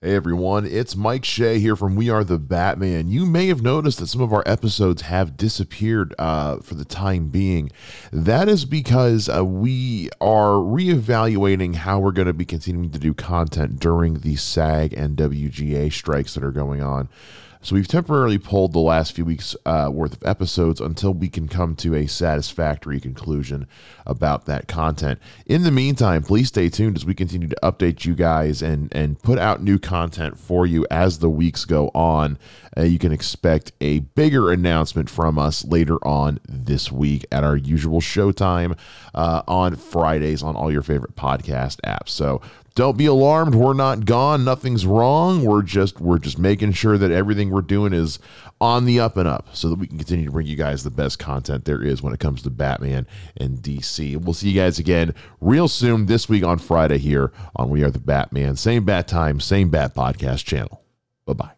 Hey everyone, it's Mike Shea here from We Are the Batman. You may have noticed that some of our episodes have disappeared uh, for the time being. That is because uh, we are reevaluating how we're going to be continuing to do content during the SAG and WGA strikes that are going on. So we've temporarily pulled the last few weeks uh, worth of episodes until we can come to a satisfactory conclusion about that content. In the meantime, please stay tuned as we continue to update you guys and and put out new content for you as the weeks go on. Uh, you can expect a bigger announcement from us later on this week at our usual showtime uh, on Fridays on all your favorite podcast apps. So don't be alarmed. We're not gone. Nothing's wrong. We're just we're just making sure that everything we're doing is on the up and up so that we can continue to bring you guys the best content there is when it comes to batman and dc we'll see you guys again real soon this week on friday here on we are the batman. Same bat time same bat podcast channel. Bye bye